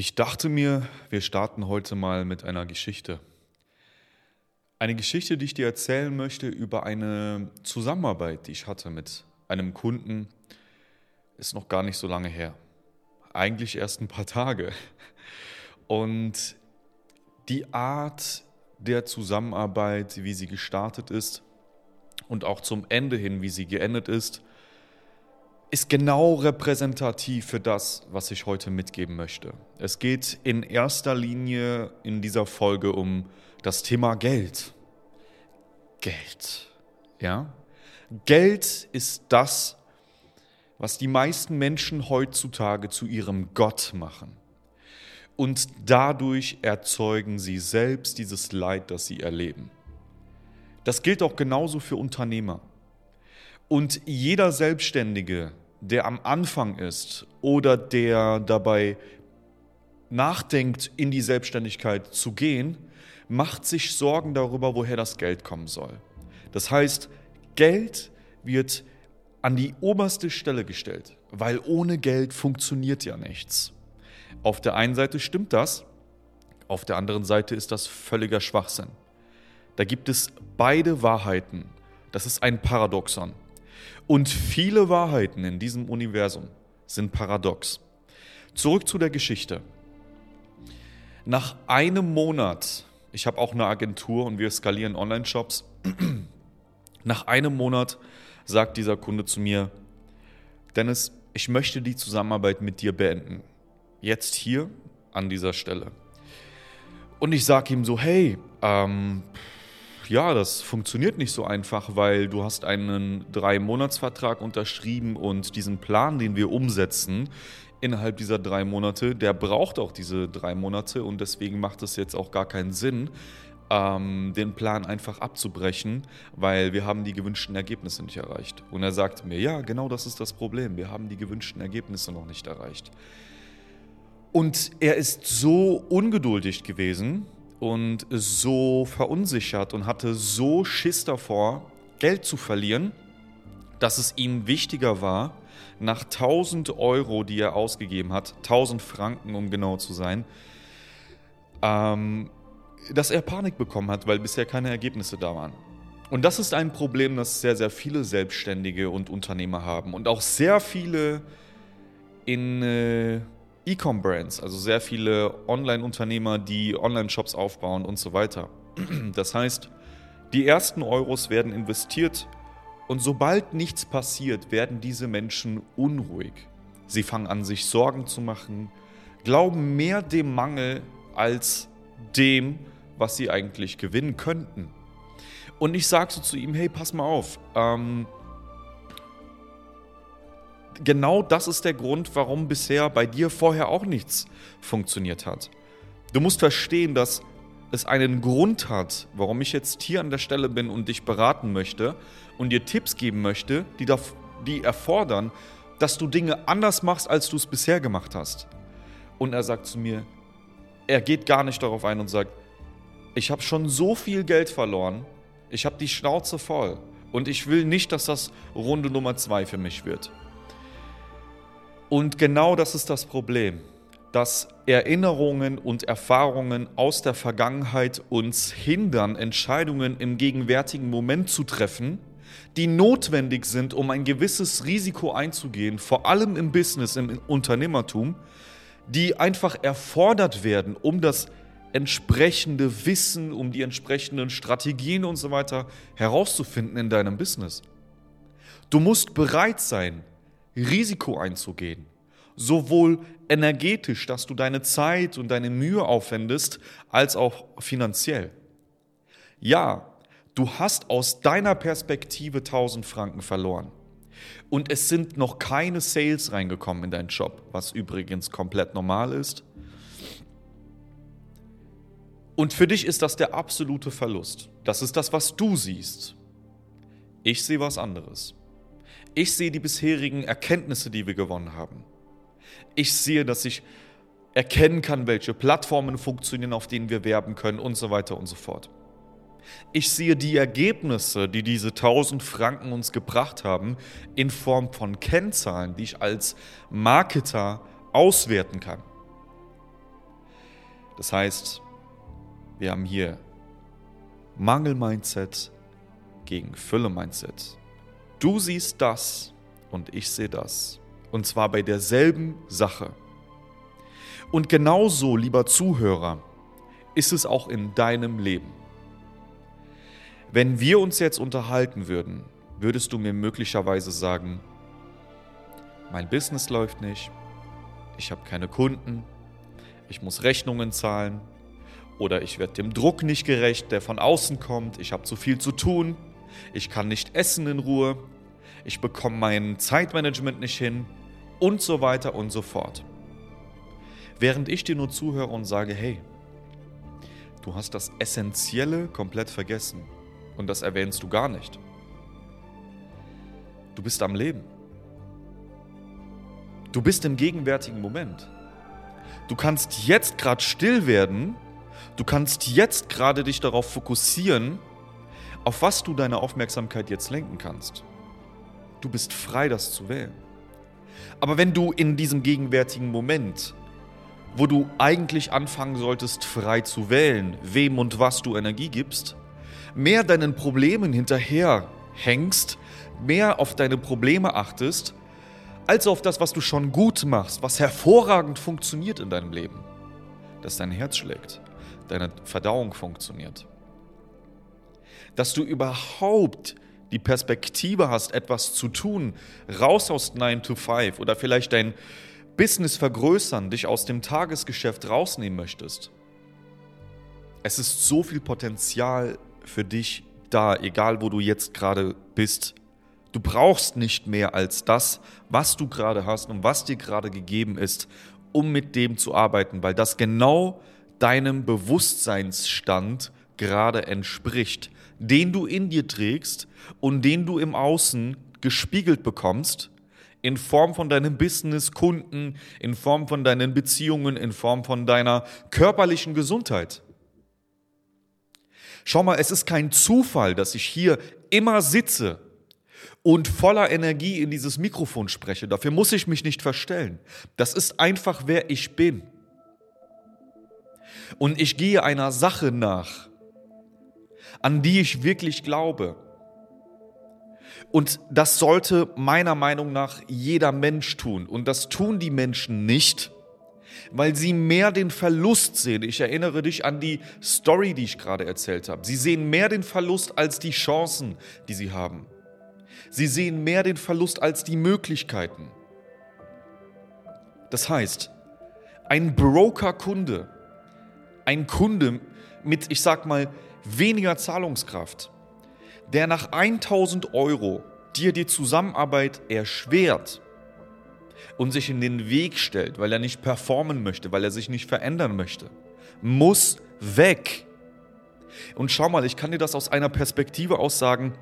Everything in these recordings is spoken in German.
Ich dachte mir, wir starten heute mal mit einer Geschichte. Eine Geschichte, die ich dir erzählen möchte über eine Zusammenarbeit, die ich hatte mit einem Kunden, ist noch gar nicht so lange her. Eigentlich erst ein paar Tage. Und die Art der Zusammenarbeit, wie sie gestartet ist und auch zum Ende hin, wie sie geendet ist, ist genau repräsentativ für das, was ich heute mitgeben möchte. Es geht in erster Linie in dieser Folge um das Thema Geld. Geld. Ja? Geld ist das, was die meisten Menschen heutzutage zu ihrem Gott machen. Und dadurch erzeugen sie selbst dieses Leid, das sie erleben. Das gilt auch genauso für Unternehmer. Und jeder Selbstständige, der am Anfang ist oder der dabei nachdenkt, in die Selbstständigkeit zu gehen, macht sich Sorgen darüber, woher das Geld kommen soll. Das heißt, Geld wird an die oberste Stelle gestellt, weil ohne Geld funktioniert ja nichts. Auf der einen Seite stimmt das, auf der anderen Seite ist das völliger Schwachsinn. Da gibt es beide Wahrheiten. Das ist ein Paradoxon. Und viele Wahrheiten in diesem Universum sind paradox. Zurück zu der Geschichte. Nach einem Monat, ich habe auch eine Agentur und wir skalieren Online-Shops, nach einem Monat sagt dieser Kunde zu mir, Dennis, ich möchte die Zusammenarbeit mit dir beenden. Jetzt hier an dieser Stelle. Und ich sage ihm so, hey, ähm, ja, das funktioniert nicht so einfach, weil du hast einen Drei-Monats-Vertrag unterschrieben und diesen Plan, den wir umsetzen, innerhalb dieser drei Monate, der braucht auch diese drei Monate und deswegen macht es jetzt auch gar keinen Sinn, ähm, den Plan einfach abzubrechen, weil wir haben die gewünschten Ergebnisse nicht erreicht. Und er sagte mir, ja, genau das ist das Problem, wir haben die gewünschten Ergebnisse noch nicht erreicht. Und er ist so ungeduldig gewesen, und so verunsichert und hatte so Schiss davor, Geld zu verlieren, dass es ihm wichtiger war, nach 1000 Euro, die er ausgegeben hat, 1000 Franken, um genau zu sein, ähm, dass er Panik bekommen hat, weil bisher keine Ergebnisse da waren. Und das ist ein Problem, das sehr, sehr viele Selbstständige und Unternehmer haben und auch sehr viele in äh, E-Com-Brands, also sehr viele Online-Unternehmer, die Online-Shops aufbauen und so weiter. Das heißt, die ersten Euros werden investiert und sobald nichts passiert, werden diese Menschen unruhig. Sie fangen an, sich Sorgen zu machen, glauben mehr dem Mangel als dem, was sie eigentlich gewinnen könnten. Und ich sage so zu ihm, hey, pass mal auf, ähm, genau das ist der Grund, warum bisher bei dir vorher auch nichts funktioniert hat. Du musst verstehen, dass es einen Grund hat, warum ich jetzt hier an der Stelle bin und dich beraten möchte und dir Tipps geben möchte, die, da, die erfordern, dass du Dinge anders machst, als du es bisher gemacht hast. Und er sagt zu mir, er geht gar nicht darauf ein und sagt, ich habe schon so viel Geld verloren, ich habe die Schnauze voll und ich will nicht, dass das Runde Nummer zwei für mich wird. Und genau das ist das Problem, dass Erinnerungen und Erfahrungen aus der Vergangenheit uns hindern, Entscheidungen im gegenwärtigen Moment zu treffen, die notwendig sind, um ein gewisses Risiko einzugehen, vor allem im Business, im Unternehmertum, die einfach erfordert werden, um das entsprechende Wissen, um die entsprechenden Strategien und so weiter herauszufinden in deinem Business. Du musst bereit sein, Risiko einzugehen. Sowohl energetisch, dass du deine Zeit und deine Mühe aufwendest, als auch finanziell. Ja, du hast aus deiner Perspektive 1000 Franken verloren. Und es sind noch keine Sales reingekommen in deinen Job, was übrigens komplett normal ist. Und für dich ist das der absolute Verlust. Das ist das, was du siehst. Ich sehe was anderes. Ich sehe die bisherigen Erkenntnisse, die wir gewonnen haben. Ich sehe, dass ich erkennen kann, welche Plattformen funktionieren, auf denen wir werben können und so weiter und so fort. Ich sehe die Ergebnisse, die diese 1000 Franken uns gebracht haben, in Form von Kennzahlen, die ich als Marketer auswerten kann. Das heißt, wir haben hier Mangel-Mindset gegen Fülle-Mindset. Du siehst das und ich sehe das. Und zwar bei derselben Sache. Und genauso, lieber Zuhörer, ist es auch in deinem Leben. Wenn wir uns jetzt unterhalten würden, würdest du mir möglicherweise sagen, mein Business läuft nicht, ich habe keine Kunden, ich muss Rechnungen zahlen oder ich werde dem Druck nicht gerecht, der von außen kommt, ich habe zu viel zu tun, ich kann nicht essen in Ruhe, ich bekomme mein Zeitmanagement nicht hin und so weiter und so fort. Während ich dir nur zuhöre und sage, hey, du hast das Essentielle komplett vergessen und das erwähnst du gar nicht. Du bist am Leben. Du bist im gegenwärtigen Moment. Du kannst jetzt gerade still werden. Du kannst jetzt gerade dich darauf fokussieren, auf was du deine Aufmerksamkeit jetzt lenken kannst. Du bist frei, das zu wählen. Aber wenn du in diesem gegenwärtigen Moment, wo du eigentlich anfangen solltest, frei zu wählen, wem und was du Energie gibst, mehr deinen Problemen hinterher hängst, mehr auf deine Probleme achtest, als auf das, was du schon gut machst, was hervorragend funktioniert in deinem Leben. Dass dein Herz schlägt, deine Verdauung funktioniert. Dass du überhaupt die Perspektive hast, etwas zu tun, raus aus 9 to 5 oder vielleicht dein Business vergrößern, dich aus dem Tagesgeschäft rausnehmen möchtest. Es ist so viel Potenzial für dich da, egal wo du jetzt gerade bist. Du brauchst nicht mehr als das, was du gerade hast und was dir gerade gegeben ist, um mit dem zu arbeiten, weil das genau deinem Bewusstseinsstand gerade entspricht, den du in dir trägst und den du im Außen gespiegelt bekommst, in Form von deinem Business, Kunden, in Form von deinen Beziehungen, in Form von deiner körperlichen Gesundheit. Schau mal, es ist kein Zufall, dass ich hier immer sitze und voller Energie in dieses Mikrofon spreche. Dafür muss ich mich nicht verstellen. Das ist einfach, wer ich bin. Und ich gehe einer Sache nach, an die ich wirklich glaube. Und das sollte meiner Meinung nach jeder Mensch tun. Und das tun die Menschen nicht, weil sie mehr den Verlust sehen. Ich erinnere dich an die Story, die ich gerade erzählt habe. Sie sehen mehr den Verlust als die Chancen, die sie haben. Sie sehen mehr den Verlust als die Möglichkeiten. Das heißt, ein Broker-Kunde, ein Kunde mit, ich sag mal, weniger Zahlungskraft, der nach 1000 Euro dir die Zusammenarbeit erschwert und sich in den Weg stellt, weil er nicht performen möchte, weil er sich nicht verändern möchte, muss weg. Und schau mal, ich kann dir das aus einer Perspektive aus sagen.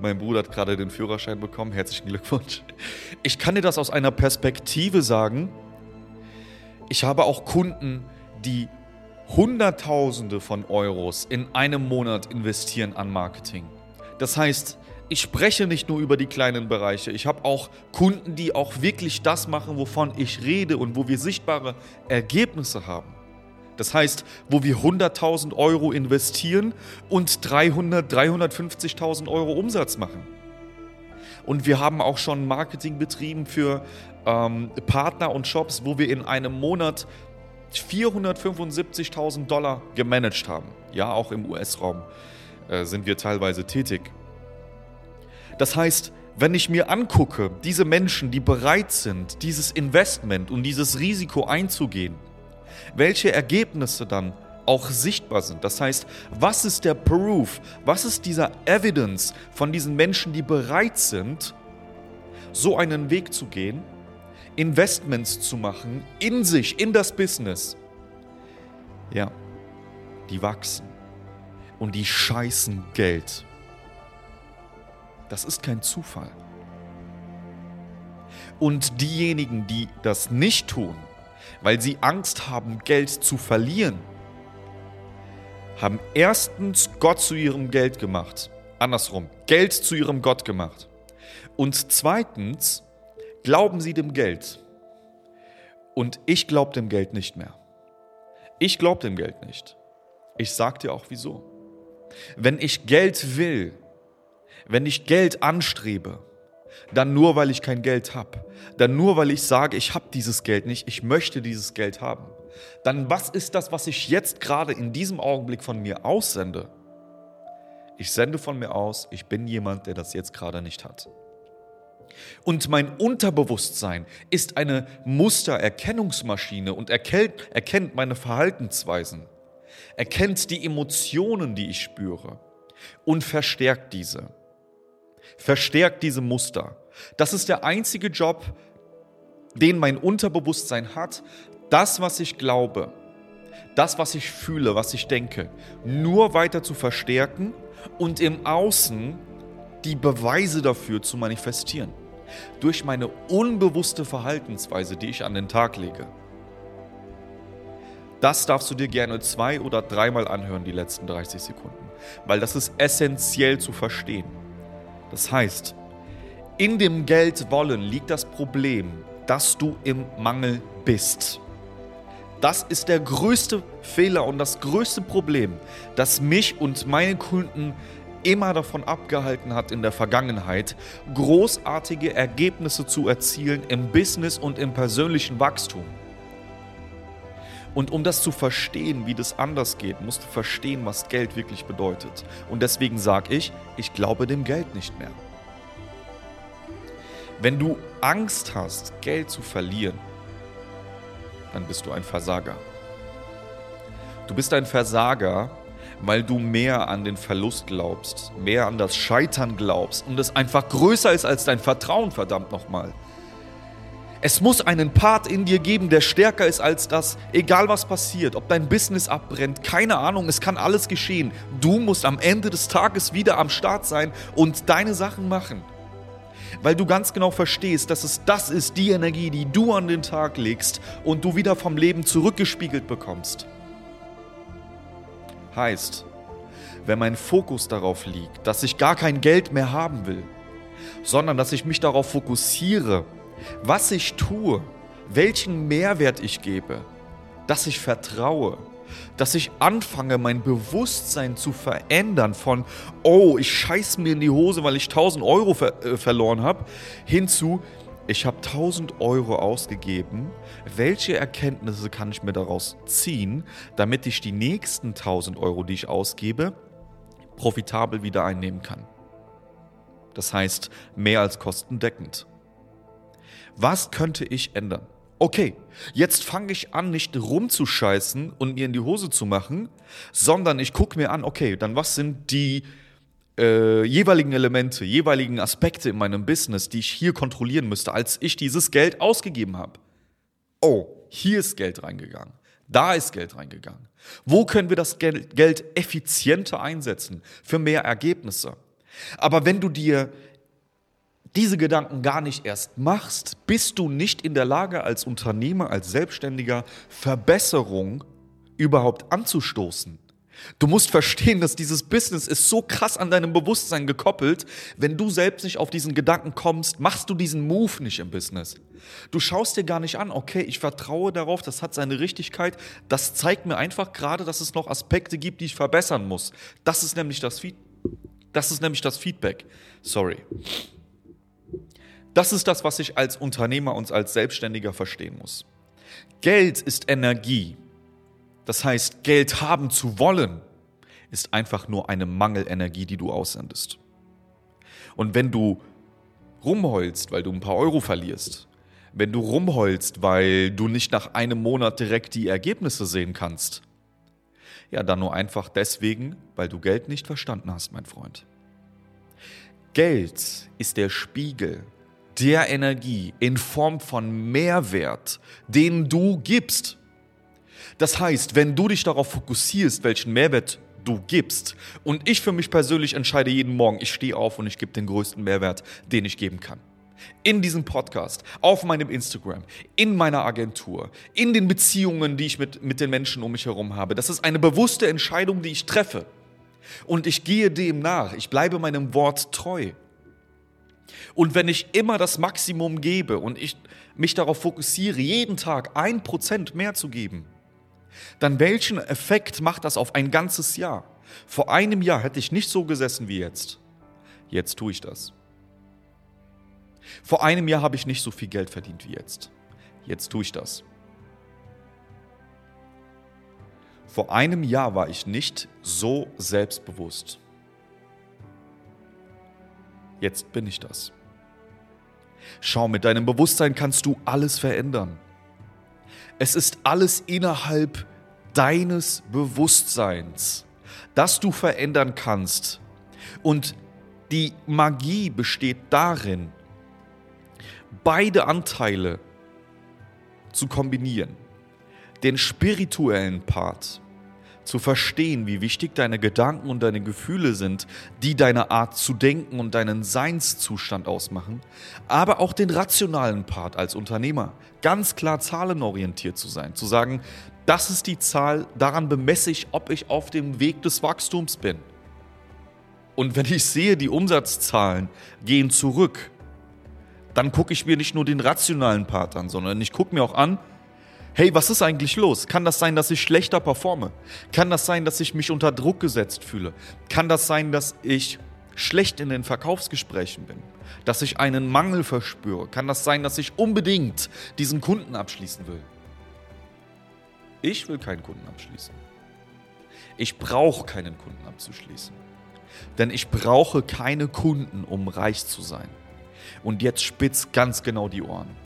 Mein Bruder hat gerade den Führerschein bekommen. Herzlichen Glückwunsch. Ich kann dir das aus einer Perspektive sagen. Ich habe auch Kunden, die Hunderttausende von Euros in einem Monat investieren an Marketing. Das heißt, ich spreche nicht nur über die kleinen Bereiche. Ich habe auch Kunden, die auch wirklich das machen, wovon ich rede und wo wir sichtbare Ergebnisse haben. Das heißt, wo wir 100.000 Euro investieren und 300, 350.000 Euro Umsatz machen. Und wir haben auch schon Marketing betrieben für ähm, Partner und Shops, wo wir in einem Monat 475.000 Dollar gemanagt haben. Ja, auch im US-Raum äh, sind wir teilweise tätig. Das heißt, wenn ich mir angucke, diese Menschen, die bereit sind, dieses Investment und dieses Risiko einzugehen, welche Ergebnisse dann auch sichtbar sind. Das heißt, was ist der Proof, was ist dieser Evidence von diesen Menschen, die bereit sind, so einen Weg zu gehen Investments zu machen in sich, in das Business. Ja, die wachsen und die scheißen Geld. Das ist kein Zufall. Und diejenigen, die das nicht tun, weil sie Angst haben, Geld zu verlieren, haben erstens Gott zu ihrem Geld gemacht. Andersrum, Geld zu ihrem Gott gemacht. Und zweitens, Glauben Sie dem Geld? Und ich glaube dem Geld nicht mehr. Ich glaube dem Geld nicht. Ich sag dir auch wieso. Wenn ich Geld will, wenn ich Geld anstrebe, dann nur, weil ich kein Geld habe, dann nur, weil ich sage, ich habe dieses Geld nicht, ich möchte dieses Geld haben, dann was ist das, was ich jetzt gerade in diesem Augenblick von mir aussende? Ich sende von mir aus, ich bin jemand, der das jetzt gerade nicht hat. Und mein Unterbewusstsein ist eine Mustererkennungsmaschine und erkennt meine Verhaltensweisen, erkennt die Emotionen, die ich spüre und verstärkt diese. Verstärkt diese Muster. Das ist der einzige Job, den mein Unterbewusstsein hat, das, was ich glaube, das, was ich fühle, was ich denke, nur weiter zu verstärken und im Außen die Beweise dafür zu manifestieren. Durch meine unbewusste Verhaltensweise, die ich an den Tag lege. Das darfst du dir gerne zwei oder dreimal anhören, die letzten 30 Sekunden, weil das ist essentiell zu verstehen. Das heißt, in dem Geldwollen liegt das Problem, dass du im Mangel bist. Das ist der größte Fehler und das größte Problem, das mich und meine Kunden immer davon abgehalten hat in der Vergangenheit, großartige Ergebnisse zu erzielen im Business und im persönlichen Wachstum. Und um das zu verstehen, wie das anders geht, musst du verstehen, was Geld wirklich bedeutet. Und deswegen sage ich, ich glaube dem Geld nicht mehr. Wenn du Angst hast, Geld zu verlieren, dann bist du ein Versager. Du bist ein Versager, weil du mehr an den Verlust glaubst, mehr an das Scheitern glaubst und es einfach größer ist als dein Vertrauen, verdammt nochmal. Es muss einen Part in dir geben, der stärker ist als das, egal was passiert, ob dein Business abbrennt, keine Ahnung, es kann alles geschehen. Du musst am Ende des Tages wieder am Start sein und deine Sachen machen weil du ganz genau verstehst, dass es das ist, die Energie, die du an den Tag legst und du wieder vom Leben zurückgespiegelt bekommst. Heißt, wenn mein Fokus darauf liegt, dass ich gar kein Geld mehr haben will, sondern dass ich mich darauf fokussiere, was ich tue, welchen Mehrwert ich gebe, dass ich vertraue, dass ich anfange, mein Bewusstsein zu verändern von, oh, ich scheiß mir in die Hose, weil ich 1000 Euro ver äh, verloren habe, hinzu, ich habe 1000 Euro ausgegeben. Welche Erkenntnisse kann ich mir daraus ziehen, damit ich die nächsten 1000 Euro, die ich ausgebe, profitabel wieder einnehmen kann? Das heißt, mehr als kostendeckend. Was könnte ich ändern? okay, jetzt fange ich an, nicht rumzuscheißen und mir in die Hose zu machen, sondern ich gucke mir an, okay, dann was sind die äh, jeweiligen Elemente, jeweiligen Aspekte in meinem Business, die ich hier kontrollieren müsste, als ich dieses Geld ausgegeben habe. Oh, hier ist Geld reingegangen. Da ist Geld reingegangen. Wo können wir das Geld effizienter einsetzen für mehr Ergebnisse? Aber wenn du dir diese Gedanken gar nicht erst machst, bist du nicht in der Lage, als Unternehmer, als Selbstständiger Verbesserung überhaupt anzustoßen. Du musst verstehen, dass dieses Business ist so krass an deinem Bewusstsein gekoppelt. Wenn du selbst nicht auf diesen Gedanken kommst, machst du diesen Move nicht im Business. Du schaust dir gar nicht an, okay, ich vertraue darauf, das hat seine Richtigkeit. Das zeigt mir einfach gerade, dass es noch Aspekte gibt, die ich verbessern muss. Das ist nämlich das, Feed das, ist nämlich das Feedback. Sorry. Das ist das, was ich als Unternehmer und als Selbstständiger verstehen muss. Geld ist Energie. Das heißt, Geld haben zu wollen, ist einfach nur eine Mangelenergie, die du aussendest. Und wenn du rumheulst, weil du ein paar Euro verlierst, wenn du rumheulst, weil du nicht nach einem Monat direkt die Ergebnisse sehen kannst, ja, dann nur einfach deswegen, weil du Geld nicht verstanden hast, mein Freund. Geld ist der Spiegel der Energie in Form von Mehrwert, den du gibst. Das heißt, wenn du dich darauf fokussierst, welchen Mehrwert du gibst, und ich für mich persönlich entscheide jeden Morgen, ich stehe auf und ich gebe den größten Mehrwert, den ich geben kann. In diesem Podcast, auf meinem Instagram, in meiner Agentur, in den Beziehungen, die ich mit, mit den Menschen um mich herum habe. Das ist eine bewusste Entscheidung, die ich treffe. Und ich gehe dem nach, ich bleibe meinem Wort treu. Und wenn ich immer das Maximum gebe und ich mich darauf fokussiere, jeden Tag ein Prozent mehr zu geben, dann welchen Effekt macht das auf ein ganzes Jahr? Vor einem Jahr hätte ich nicht so gesessen wie jetzt. Jetzt tue ich das. Vor einem Jahr habe ich nicht so viel Geld verdient wie jetzt. Jetzt tue ich das. Vor einem Jahr war ich nicht so selbstbewusst. Jetzt bin ich das. Schau, mit deinem Bewusstsein kannst du alles verändern. Es ist alles innerhalb deines Bewusstseins, das du verändern kannst. Und die Magie besteht darin, beide Anteile zu kombinieren. Den spirituellen Part zu verstehen, wie wichtig deine Gedanken und deine Gefühle sind, die deine Art zu denken und deinen Seinszustand ausmachen, aber auch den rationalen Part als Unternehmer, ganz klar zahlenorientiert zu sein, zu sagen, das ist die Zahl, daran bemesse ich, ob ich auf dem Weg des Wachstums bin. Und wenn ich sehe, die Umsatzzahlen gehen zurück, dann gucke ich mir nicht nur den rationalen Part an, sondern ich gucke mir auch an, hey, was ist eigentlich los? Kann das sein, dass ich schlechter performe? Kann das sein, dass ich mich unter Druck gesetzt fühle? Kann das sein, dass ich schlecht in den Verkaufsgesprächen bin? Dass ich einen Mangel verspüre? Kann das sein, dass ich unbedingt diesen Kunden abschließen will? Ich will keinen Kunden abschließen. Ich brauche keinen Kunden abzuschließen. Denn ich brauche keine Kunden, um reich zu sein. Und jetzt spitz ganz genau die Ohren.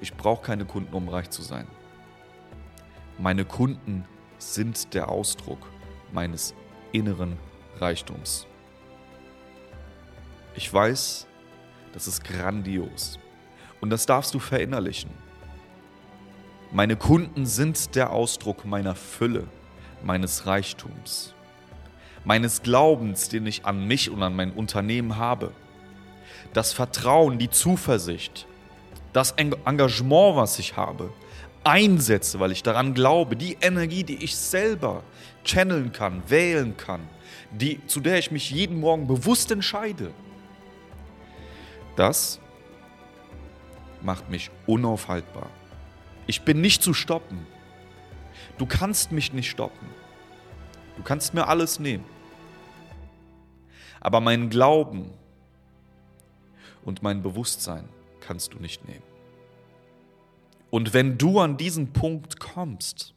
Ich brauche keine Kunden, um reich zu sein. Meine Kunden sind der Ausdruck meines inneren Reichtums. Ich weiß, das ist grandios. Und das darfst du verinnerlichen. Meine Kunden sind der Ausdruck meiner Fülle, meines Reichtums, meines Glaubens, den ich an mich und an mein Unternehmen habe. Das Vertrauen, die Zuversicht, das Engagement, was ich habe, einsetze, weil ich daran glaube, die Energie, die ich selber channeln kann, wählen kann, die, zu der ich mich jeden Morgen bewusst entscheide, das macht mich unaufhaltbar. Ich bin nicht zu stoppen. Du kannst mich nicht stoppen. Du kannst mir alles nehmen. Aber mein Glauben und mein Bewusstsein kannst du nicht nehmen. Und wenn du an diesen Punkt kommst,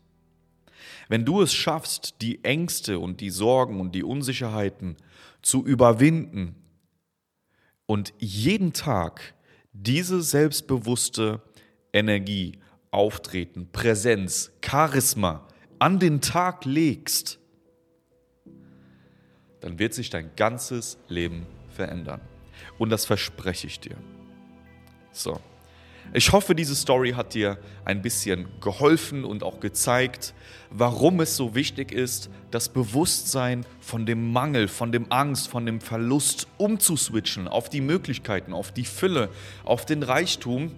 wenn du es schaffst, die Ängste und die Sorgen und die Unsicherheiten zu überwinden und jeden Tag diese selbstbewusste Energie, Auftreten, Präsenz, Charisma an den Tag legst, dann wird sich dein ganzes Leben verändern. Und das verspreche ich dir. So. Ich hoffe, diese Story hat dir ein bisschen geholfen und auch gezeigt, warum es so wichtig ist, das Bewusstsein von dem Mangel, von dem Angst, von dem Verlust umzuswitchen auf die Möglichkeiten, auf die Fülle, auf den Reichtum,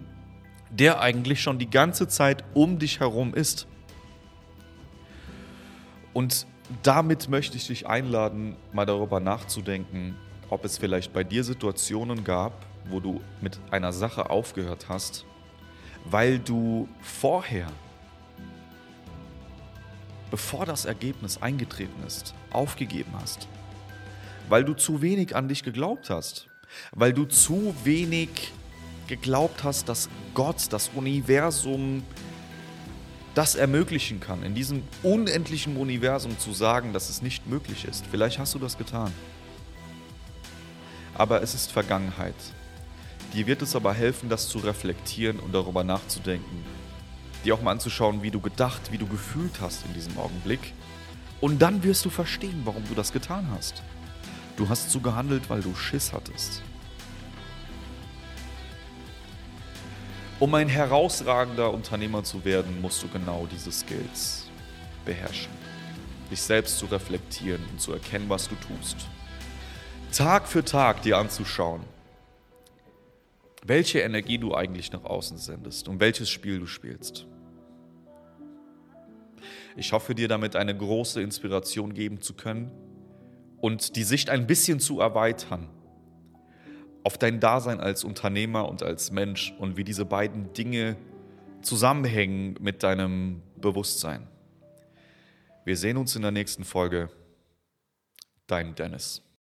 der eigentlich schon die ganze Zeit um dich herum ist. Und damit möchte ich dich einladen, mal darüber nachzudenken, ob es vielleicht bei dir Situationen gab, wo du mit einer Sache aufgehört hast, weil du vorher, bevor das Ergebnis eingetreten ist, aufgegeben hast, weil du zu wenig an dich geglaubt hast, weil du zu wenig geglaubt hast, dass Gott, das Universum, das ermöglichen kann, in diesem unendlichen Universum zu sagen, dass es nicht möglich ist. Vielleicht hast du das getan. Aber es ist Vergangenheit. Dir wird es aber helfen, das zu reflektieren und darüber nachzudenken. Dir auch mal anzuschauen, wie du gedacht, wie du gefühlt hast in diesem Augenblick. Und dann wirst du verstehen, warum du das getan hast. Du hast so gehandelt, weil du Schiss hattest. Um ein herausragender Unternehmer zu werden, musst du genau diese Skills beherrschen. Dich selbst zu reflektieren und zu erkennen, was du tust. Tag für Tag dir anzuschauen, welche Energie du eigentlich nach außen sendest und welches Spiel du spielst. Ich hoffe dir damit eine große Inspiration geben zu können und die Sicht ein bisschen zu erweitern auf dein Dasein als Unternehmer und als Mensch und wie diese beiden Dinge zusammenhängen mit deinem Bewusstsein. Wir sehen uns in der nächsten Folge. Dein Dennis.